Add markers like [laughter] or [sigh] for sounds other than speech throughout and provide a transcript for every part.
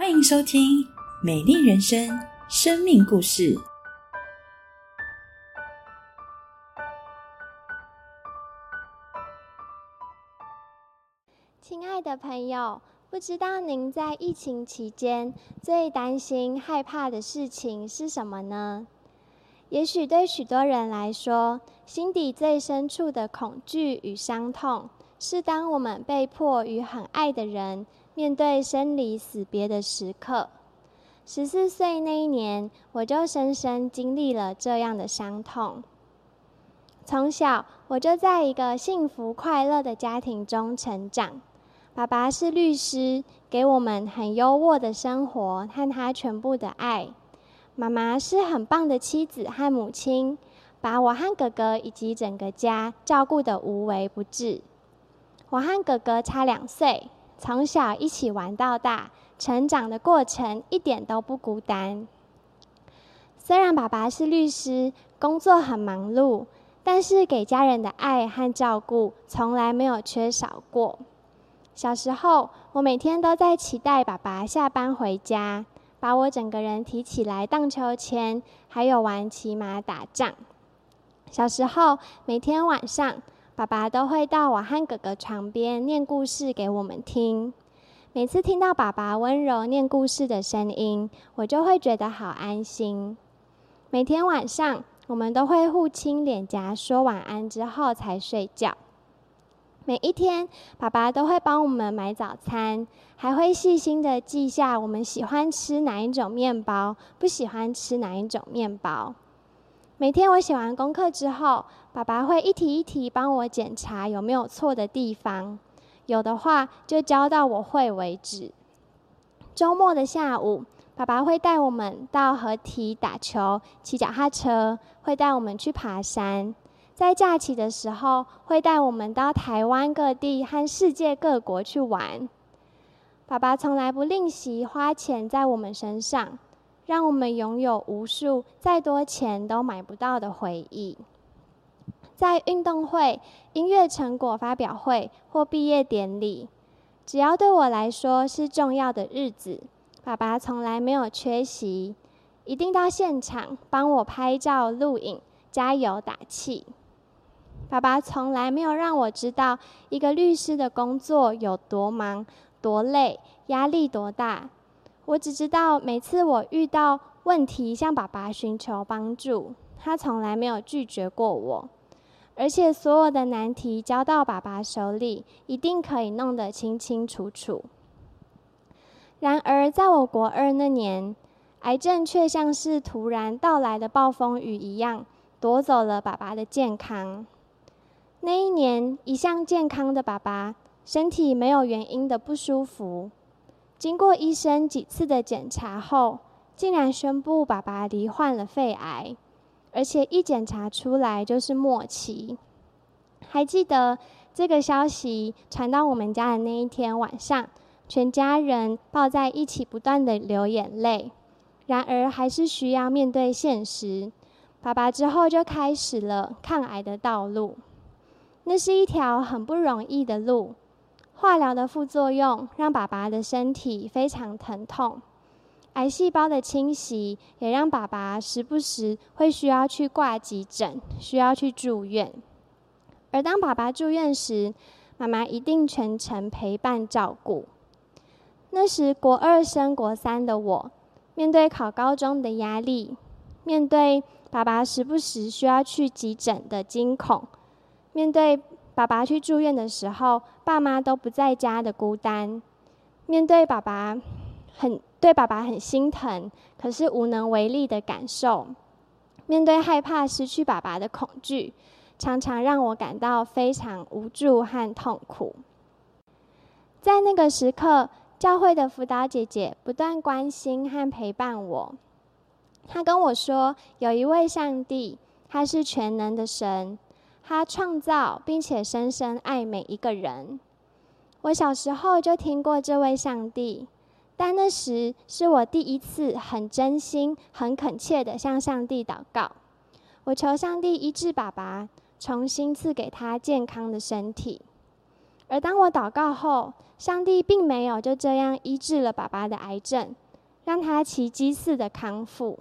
欢迎收听《美丽人生》生命故事。亲爱的朋友，不知道您在疫情期间最担心、害怕的事情是什么呢？也许对许多人来说，心底最深处的恐惧与伤痛，是当我们被迫与很爱的人面对生离死别的时刻。十四岁那一年，我就深深经历了这样的伤痛。从小，我就在一个幸福快乐的家庭中成长。爸爸是律师，给我们很优渥的生活和他全部的爱。妈妈是很棒的妻子和母亲，把我和哥哥以及整个家照顾得无微不至。我和哥哥差两岁，从小一起玩到大，成长的过程一点都不孤单。虽然爸爸是律师，工作很忙碌，但是给家人的爱和照顾从来没有缺少过。小时候，我每天都在期待爸爸下班回家。把我整个人提起来荡秋千，还有玩骑马打仗。小时候，每天晚上，爸爸都会到我和哥哥床边念故事给我们听。每次听到爸爸温柔念故事的声音，我就会觉得好安心。每天晚上，我们都会互亲脸颊，说晚安之后才睡觉。每一天，爸爸都会帮我们买早餐。还会细心的记下我们喜欢吃哪一种面包，不喜欢吃哪一种面包。每天我写完功课之后，爸爸会一题一题帮我检查有没有错的地方，有的话就教到我会为止。周末的下午，爸爸会带我们到河堤打球、骑脚踏车，会带我们去爬山。在假期的时候，会带我们到台湾各地和世界各国去玩。爸爸从来不吝惜花钱在我们身上，让我们拥有无数再多钱都买不到的回忆。在运动会、音乐成果发表会或毕业典礼，只要对我来说是重要的日子，爸爸从来没有缺席，一定到现场帮我拍照、录影、加油打气。爸爸从来没有让我知道一个律师的工作有多忙。多累，压力多大？我只知道，每次我遇到问题，向爸爸寻求帮助，他从来没有拒绝过我。而且，所有的难题交到爸爸手里，一定可以弄得清清楚楚。然而，在我国二那年，癌症却像是突然到来的暴风雨一样，夺走了爸爸的健康。那一年，一向健康的爸爸。身体没有原因的不舒服，经过医生几次的检查后，竟然宣布爸爸罹患了肺癌，而且一检查出来就是末期。还记得这个消息传到我们家的那一天晚上，全家人抱在一起，不断的流眼泪。然而，还是需要面对现实，爸爸之后就开始了抗癌的道路。那是一条很不容易的路。化疗的副作用让爸爸的身体非常疼痛，癌细胞的侵袭也让爸爸时不时会需要去挂急诊，需要去住院。而当爸爸住院时，妈妈一定全程陪伴照顾。那时国二升国三的我，面对考高中的压力，面对爸爸时不时需要去急诊的惊恐，面对。爸爸去住院的时候，爸妈都不在家的孤单，面对爸爸很对爸爸很心疼，可是无能为力的感受，面对害怕失去爸爸的恐惧，常常让我感到非常无助和痛苦。在那个时刻，教会的辅导姐姐不断关心和陪伴我。她跟我说，有一位上帝，他是全能的神。他创造并且深深爱每一个人。我小时候就听过这位上帝，但那时是我第一次很真心、很恳切的向上帝祷告。我求上帝医治爸爸，重新赐给他健康的身体。而当我祷告后，上帝并没有就这样医治了爸爸的癌症，让他奇迹似的康复。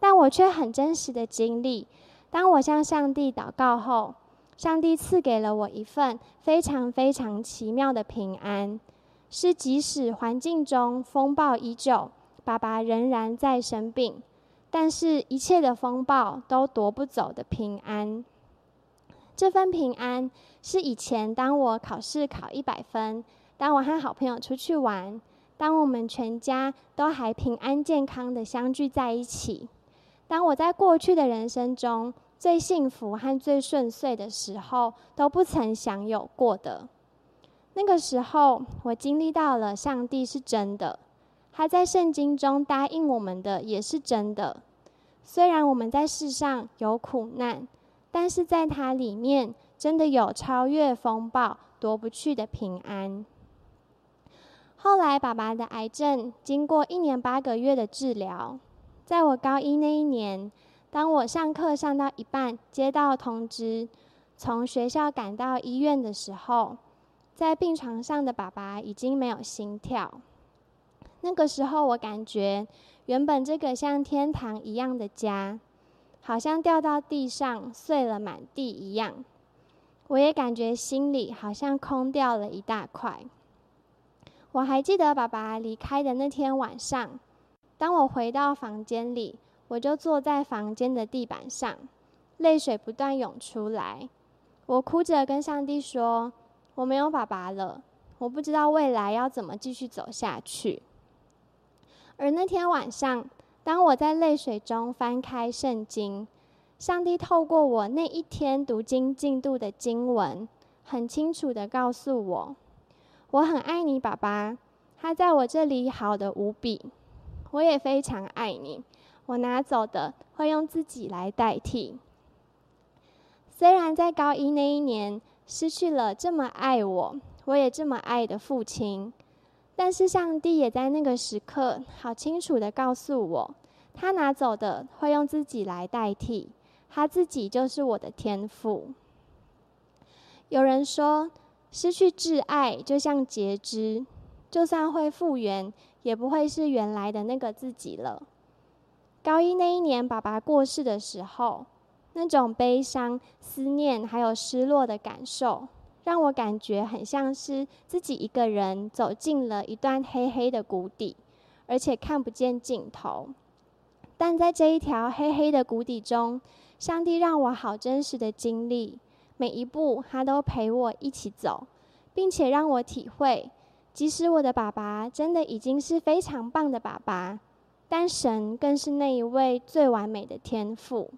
但我却很真实的经历，当我向上帝祷告后，上帝赐给了我一份非常非常奇妙的平安，是即使环境中风暴依旧，爸爸仍然在生病。但是，一切的风暴都夺不走的平安。这份平安是以前当我考试考一百分，当我和好朋友出去玩，当我们全家都还平安健康的相聚在一起，当我在过去的人生中最幸福和最顺遂的时候都不曾享有过的。那个时候，我经历到了上帝是真的。他在圣经中答应我们的也是真的。虽然我们在世上有苦难，但是在它里面真的有超越风暴夺不去的平安。后来，爸爸的癌症经过一年八个月的治疗，在我高一那一年，当我上课上到一半，接到通知，从学校赶到医院的时候，在病床上的爸爸已经没有心跳。那个时候，我感觉原本这个像天堂一样的家，好像掉到地上碎了满地一样。我也感觉心里好像空掉了一大块。我还记得爸爸离开的那天晚上，当我回到房间里，我就坐在房间的地板上，泪水不断涌出来。我哭着跟上帝说：“我没有爸爸了，我不知道未来要怎么继续走下去。”而那天晚上，当我在泪水中翻开圣经，上帝透过我那一天读经进度的经文，很清楚的告诉我：“我很爱你，爸爸，他在我这里好的无比。我也非常爱你，我拿走的会用自己来代替。虽然在高一那一年失去了这么爱我，我也这么爱的父亲。”但是上帝也在那个时刻，好清楚的告诉我，他拿走的会用自己来代替，他自己就是我的天赋。有人说，失去挚爱就像截肢，就算会复原，也不会是原来的那个自己了。高一那一年，爸爸过世的时候，那种悲伤、思念还有失落的感受。让我感觉很像是自己一个人走进了一段黑黑的谷底，而且看不见尽头。但在这一条黑黑的谷底中，上帝让我好真实的经历，每一步他都陪我一起走，并且让我体会，即使我的爸爸真的已经是非常棒的爸爸，但神更是那一位最完美的天赋。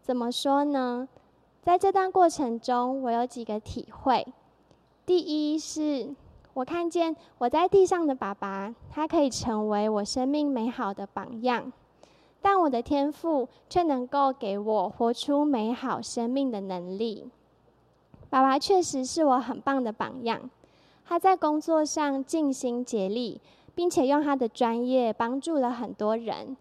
怎么说呢？在这段过程中，我有几个体会。第一是，我看见我在地上的爸爸，他可以成为我生命美好的榜样，但我的天赋却能够给我活出美好生命的能力。爸爸确实是我很棒的榜样，他在工作上尽心竭力，并且用他的专业帮助了很多人。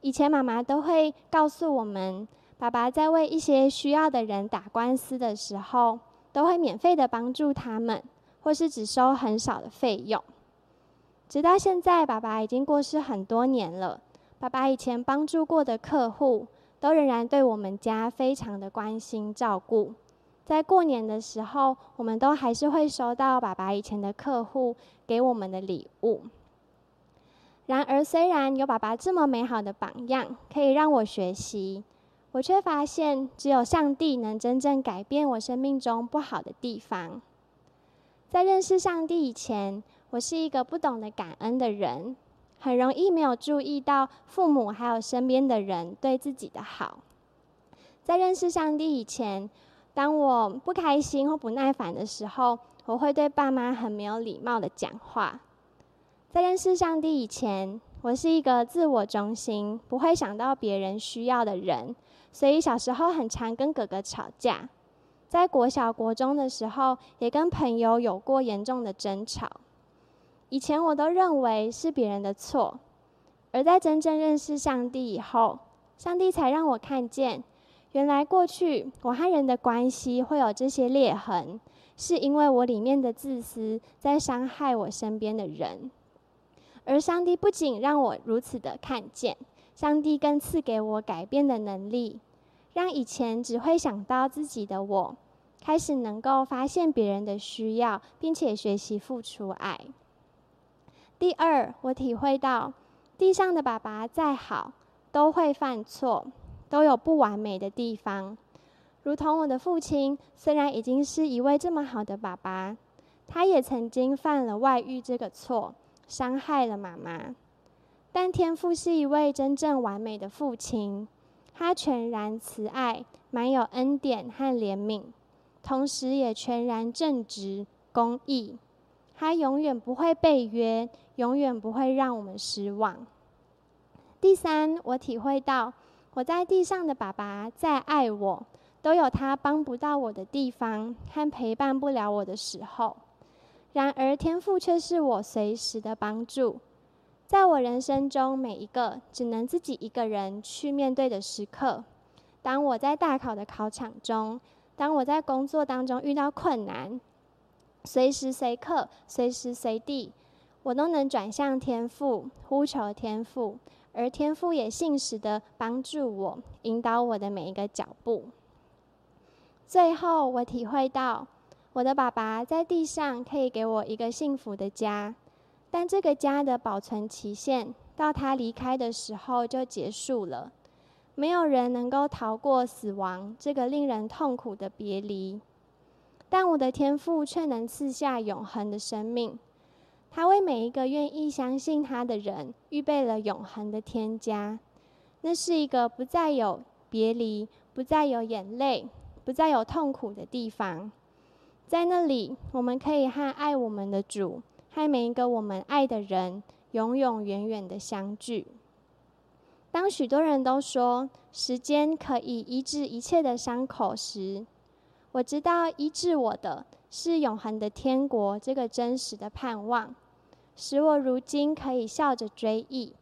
以前妈妈都会告诉我们。爸爸在为一些需要的人打官司的时候，都会免费的帮助他们，或是只收很少的费用。直到现在，爸爸已经过世很多年了。爸爸以前帮助过的客户，都仍然对我们家非常的关心照顾。在过年的时候，我们都还是会收到爸爸以前的客户给我们的礼物。然而，虽然有爸爸这么美好的榜样，可以让我学习。我却发现，只有上帝能真正改变我生命中不好的地方。在认识上帝以前，我是一个不懂得感恩的人，很容易没有注意到父母还有身边的人对自己的好。在认识上帝以前，当我不开心或不耐烦的时候，我会对爸妈很没有礼貌的讲话。在认识上帝以前，我是一个自我中心、不会想到别人需要的人。所以小时候很常跟哥哥吵架，在国小、国中的时候，也跟朋友有过严重的争吵。以前我都认为是别人的错，而在真正认识上帝以后，上帝才让我看见，原来过去我和人的关系会有这些裂痕，是因为我里面的自私在伤害我身边的人。而上帝不仅让我如此的看见，上帝更赐给我改变的能力，让以前只会想到自己的我，开始能够发现别人的需要，并且学习付出爱。第二，我体会到地上的爸爸再好，都会犯错，都有不完美的地方。如同我的父亲，虽然已经是一位这么好的爸爸，他也曾经犯了外遇这个错。伤害了妈妈，但天父是一位真正完美的父亲，他全然慈爱，满有恩典和怜悯，同时也全然正直公义。他永远不会背约，永远不会让我们失望。第三，我体会到我在地上的爸爸再爱我，都有他帮不到我的地方和陪伴不了我的时候。然而，天赋却是我随时的帮助，在我人生中每一个只能自己一个人去面对的时刻。当我在大考的考场中，当我在工作当中遇到困难，随时随刻、随时随地，我都能转向天赋，呼求天赋，而天赋也信实的帮助我，引导我的每一个脚步。最后，我体会到。我的爸爸在地上可以给我一个幸福的家，但这个家的保存期限到他离开的时候就结束了。没有人能够逃过死亡这个令人痛苦的别离，但我的天赋却能赐下永恒的生命。他为每一个愿意相信他的人预备了永恒的天家，那是一个不再有别离、不再有眼泪、不再有痛苦的地方。在那里，我们可以和爱我们的主，和每一个我们爱的人，永永远远的相聚。当许多人都说时间可以医治一切的伤口时，我知道医治我的是永恒的天国这个真实的盼望，使我如今可以笑着追忆，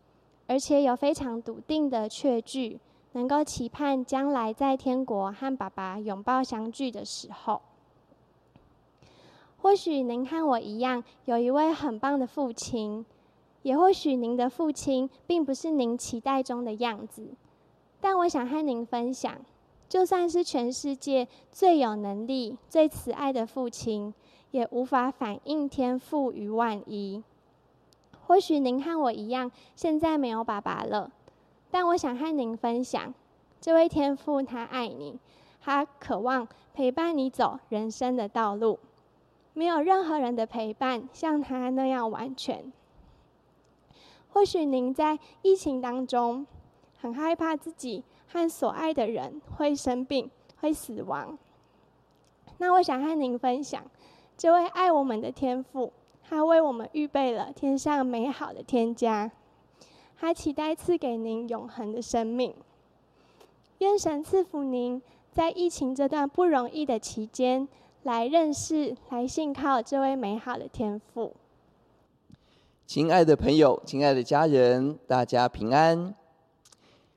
而且有非常笃定的确据，能够期盼将来在天国和爸爸拥抱相聚的时候。或许您和我一样，有一位很棒的父亲，也或许您的父亲并不是您期待中的样子。但我想和您分享，就算是全世界最有能力、最慈爱的父亲，也无法反映天赋于万一。或许您和我一样，现在没有爸爸了，但我想和您分享，这位天父他爱你，他渴望陪伴你走人生的道路。没有任何人的陪伴像他那样完全。或许您在疫情当中很害怕自己和所爱的人会生病、会死亡。那我想和您分享，这位爱我们的天父，他为我们预备了天上美好的天家，他期待赐给您永恒的生命。愿神赐福您，在疫情这段不容易的期间。来认识，来信靠这位美好的天赋。亲爱的朋友，亲爱的家人，大家平安。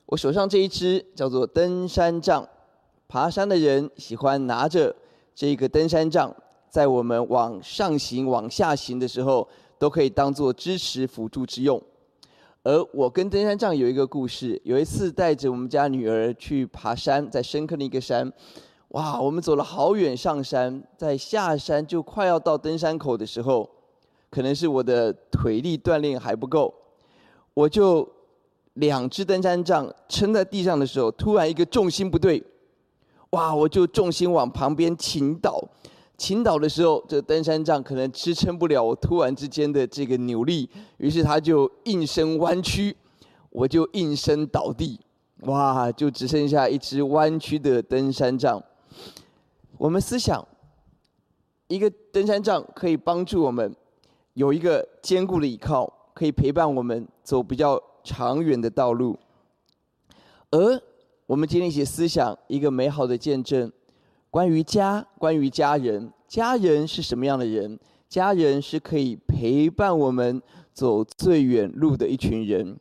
我手上这一支叫做登山杖，爬山的人喜欢拿着这个登山杖，在我们往上行、往下行的时候，都可以当做支持辅助之用。而我跟登山杖有一个故事，有一次带着我们家女儿去爬山，在深坑的一个山。哇，我们走了好远上山，在下山就快要到登山口的时候，可能是我的腿力锻炼还不够，我就两只登山杖撑在地上的时候，突然一个重心不对，哇，我就重心往旁边倾倒，倾倒的时候，这登山杖可能支撑不了我突然之间的这个扭力，于是它就应声弯曲，我就应声倒地，哇，就只剩下一只弯曲的登山杖。我们思想，一个登山杖可以帮助我们有一个坚固的依靠，可以陪伴我们走比较长远的道路。而我们今天一起思想一个美好的见证，关于家，关于家人，家人是什么样的人？家人是可以陪伴我们走最远路的一群人。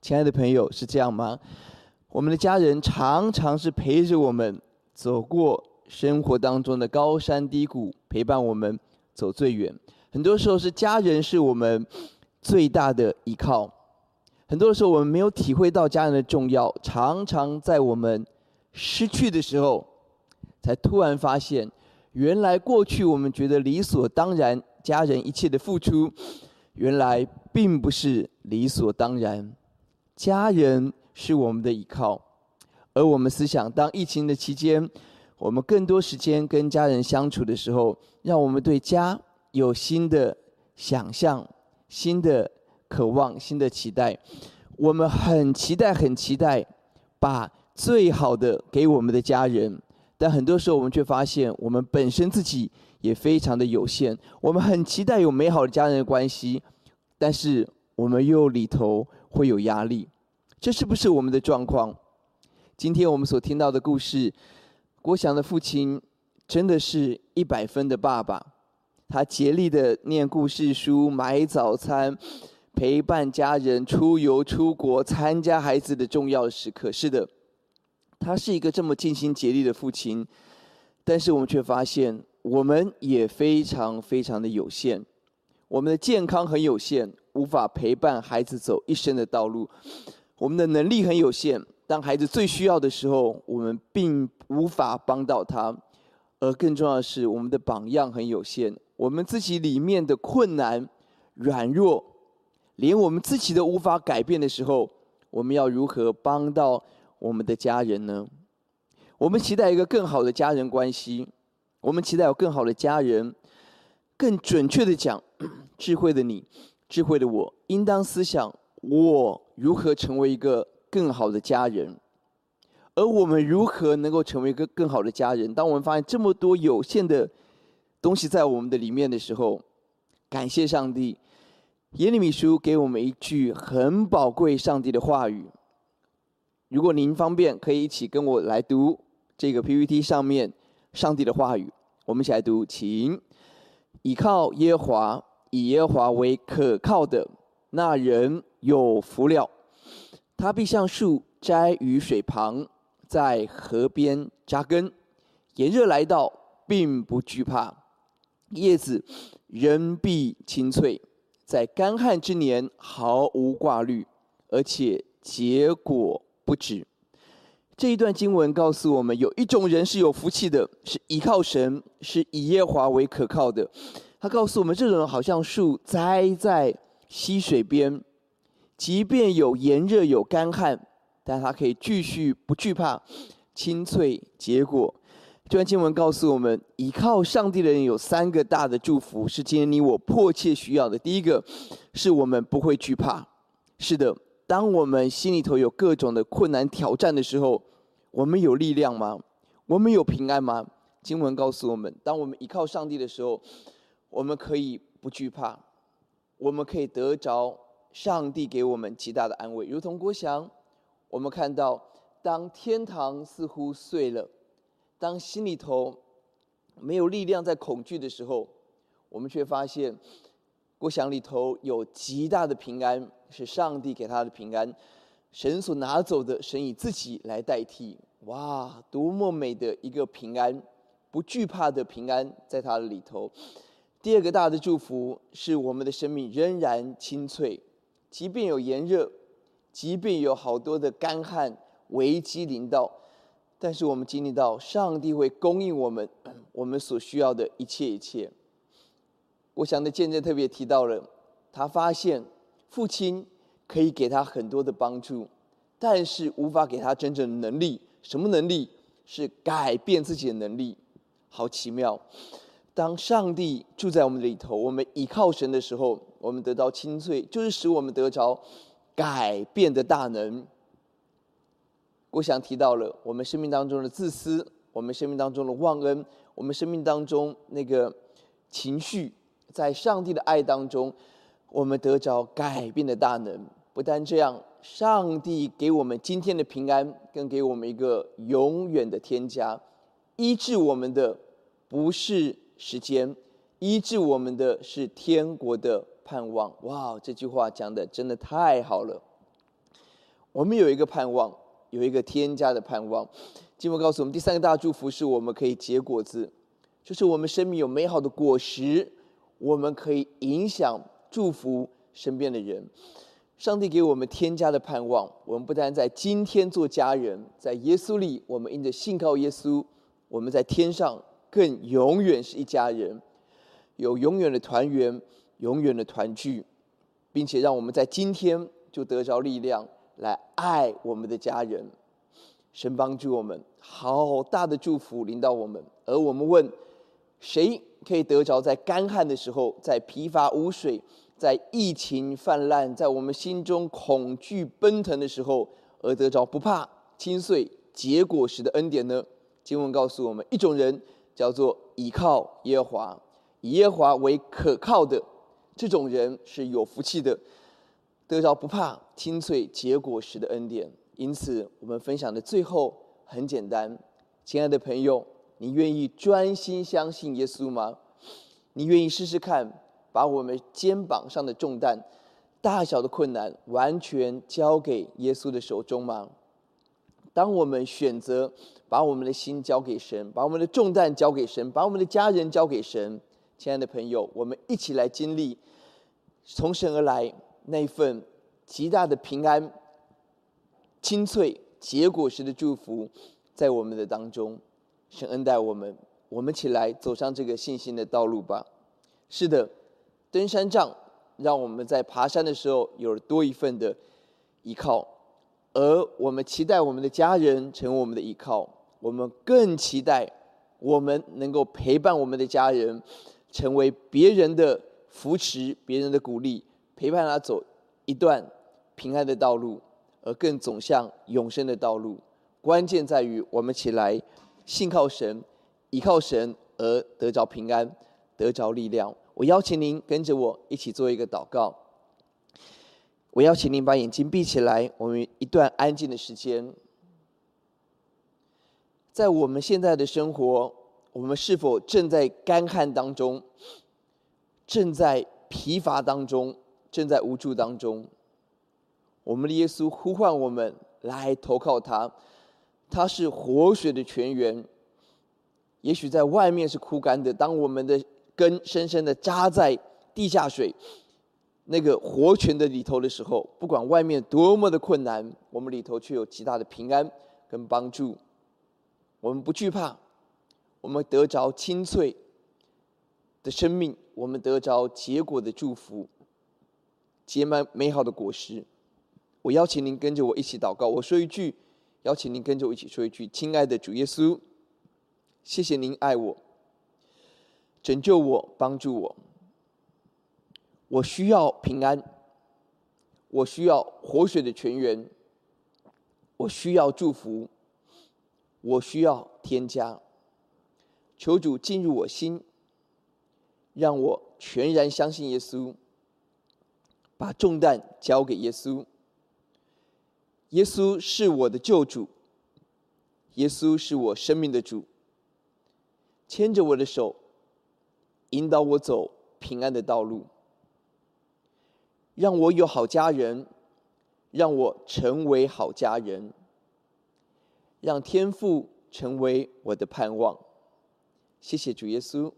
亲爱的朋友，是这样吗？我们的家人常常是陪着我们走过。生活当中的高山低谷，陪伴我们走最远。很多时候是家人是我们最大的依靠。很多的时候我们没有体会到家人的重要，常常在我们失去的时候，才突然发现，原来过去我们觉得理所当然，家人一切的付出，原来并不是理所当然。家人是我们的依靠。而我们思想，当疫情的期间，我们更多时间跟家人相处的时候，让我们对家有新的想象、新的渴望、新的期待。我们很期待、很期待把最好的给我们的家人，但很多时候我们却发现，我们本身自己也非常的有限。我们很期待有美好的家人的关系，但是我们又里头会有压力。这是不是我们的状况？今天我们所听到的故事，郭翔的父亲真的是一百分的爸爸。他竭力的念故事书、买早餐、陪伴家人出游出国、参加孩子的重要时刻。是的，他是一个这么尽心竭力的父亲。但是我们却发现，我们也非常非常的有限。我们的健康很有限，无法陪伴孩子走一生的道路。我们的能力很有限。当孩子最需要的时候，我们并无法帮到他；而更重要的是，我们的榜样很有限。我们自己里面的困难、软弱，连我们自己都无法改变的时候，我们要如何帮到我们的家人呢？我们期待一个更好的家人关系，我们期待有更好的家人。更准确的讲，[clears throat] 智慧的你，智慧的我，应当思想：我如何成为一个。更好的家人，而我们如何能够成为一个更好的家人？当我们发现这么多有限的东西在我们的里面的时候，感谢上帝，耶利米书给我们一句很宝贵上帝的话语。如果您方便，可以一起跟我来读这个 PPT 上面上帝的话语。我们一起来读，请倚靠耶和华，以耶和华为可靠的那人有福了。他必像树栽于水旁，在河边扎根，炎热来到，并不惧怕；叶子仍必青翠，在干旱之年毫无挂虑，而且结果不止。这一段经文告诉我们，有一种人是有福气的，是依靠神，是以耶华为可靠的。他告诉我们，这种人好像树栽在溪水边。即便有炎热有干旱，但他可以继续不惧怕，清脆结果。这段经文告诉我们，依靠上帝的人有三个大的祝福，是今天你我迫切需要的。第一个，是我们不会惧怕。是的，当我们心里头有各种的困难挑战的时候，我们有力量吗？我们有平安吗？经文告诉我们，当我们依靠上帝的时候，我们可以不惧怕，我们可以得着。上帝给我们极大的安慰，如同郭翔，我们看到，当天堂似乎碎了，当心里头没有力量在恐惧的时候，我们却发现，郭翔里头有极大的平安，是上帝给他的平安，神所拿走的，神以自己来代替，哇，多么美的一个平安，不惧怕的平安，在他的里头。第二个大的祝福是，我们的生命仍然清脆。即便有炎热，即便有好多的干旱危机临到，但是我们经历到上帝会供应我们 [clears throat] 我们所需要的一切一切。我想的见证特别提到了，他发现父亲可以给他很多的帮助，但是无法给他真正的能力。什么能力？是改变自己的能力。好奇妙！当上帝住在我们里头，我们依靠神的时候。我们得到清脆，就是使我们得着改变的大能。我想提到了我们生命当中的自私，我们生命当中的忘恩，我们生命当中那个情绪，在上帝的爱当中，我们得着改变的大能。不但这样，上帝给我们今天的平安，更给我们一个永远的添加。医治我们的不是时间，医治我们的是天国的。盼望哇！这句话讲的真的太好了。我们有一个盼望，有一个添加的盼望。经文告诉我们，第三个大祝福是我们可以结果子，就是我们生命有美好的果实，我们可以影响、祝福身边的人。上帝给我们添加的盼望，我们不但在今天做家人，在耶稣里，我们因着信靠耶稣，我们在天上更永远是一家人，有永远的团圆、永远的团聚，并且让我们在今天就得着力量来爱我们的家人。神帮助我们，好大的祝福临到我们。而我们问，谁可以得着在干旱的时候，在疲乏无水？在疫情泛滥，在我们心中恐惧奔腾的时候，而得着不怕、轻碎结果时的恩典呢？经文告诉我们，一种人叫做倚靠耶和华，以耶和华为可靠的，这种人是有福气的，得着不怕、清脆结果时的恩典。因此，我们分享的最后很简单，亲爱的朋友，你愿意专心相信耶稣吗？你愿意试试看？把我们肩膀上的重担、大小的困难，完全交给耶稣的手中吗？当我们选择把我们的心交给神，把我们的重担交给神，把我们的家人交给神，亲爱的朋友，我们一起来经历从神而来那份极大的平安、清脆结果时的祝福，在我们的当中，神恩待我们，我们起来走上这个信心的道路吧。是的。登山杖让我们在爬山的时候有了多一份的依靠，而我们期待我们的家人成为我们的依靠，我们更期待我们能够陪伴我们的家人，成为别人的扶持、别人的鼓励，陪伴他走一段平安的道路，而更走向永生的道路。关键在于我们起来信靠神，依靠神而得着平安，得着力量。我邀请您跟着我一起做一个祷告。我邀请您把眼睛闭起来，我们一段安静的时间。在我们现在的生活，我们是否正在干旱当中，正在疲乏当中，正在无助当中？我们的耶稣呼唤我们来投靠他，他是活水的泉源。也许在外面是枯干的，当我们的。根深深的扎在地下水那个活泉的里头的时候，不管外面多么的困难，我们里头却有极大的平安跟帮助。我们不惧怕，我们得着清脆的生命，我们得着结果的祝福，结满美好的果实。我邀请您跟着我一起祷告。我说一句，邀请您跟着我一起说一句：亲爱的主耶稣，谢谢您爱我。拯救我，帮助我。我需要平安，我需要活水的泉源，我需要祝福，我需要添加。求主进入我心，让我全然相信耶稣，把重担交给耶稣。耶稣是我的救主，耶稣是我生命的主，牵着我的手。引导我走平安的道路，让我有好家人，让我成为好家人，让天父成为我的盼望。谢谢主耶稣，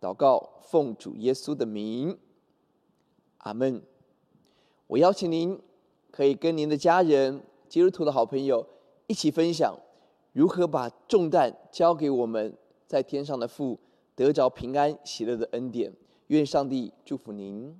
祷告奉主耶稣的名，阿门。我邀请您可以跟您的家人、基督徒的好朋友一起分享，如何把重担交给我们在天上的父。得着平安喜乐的恩典，愿上帝祝福您。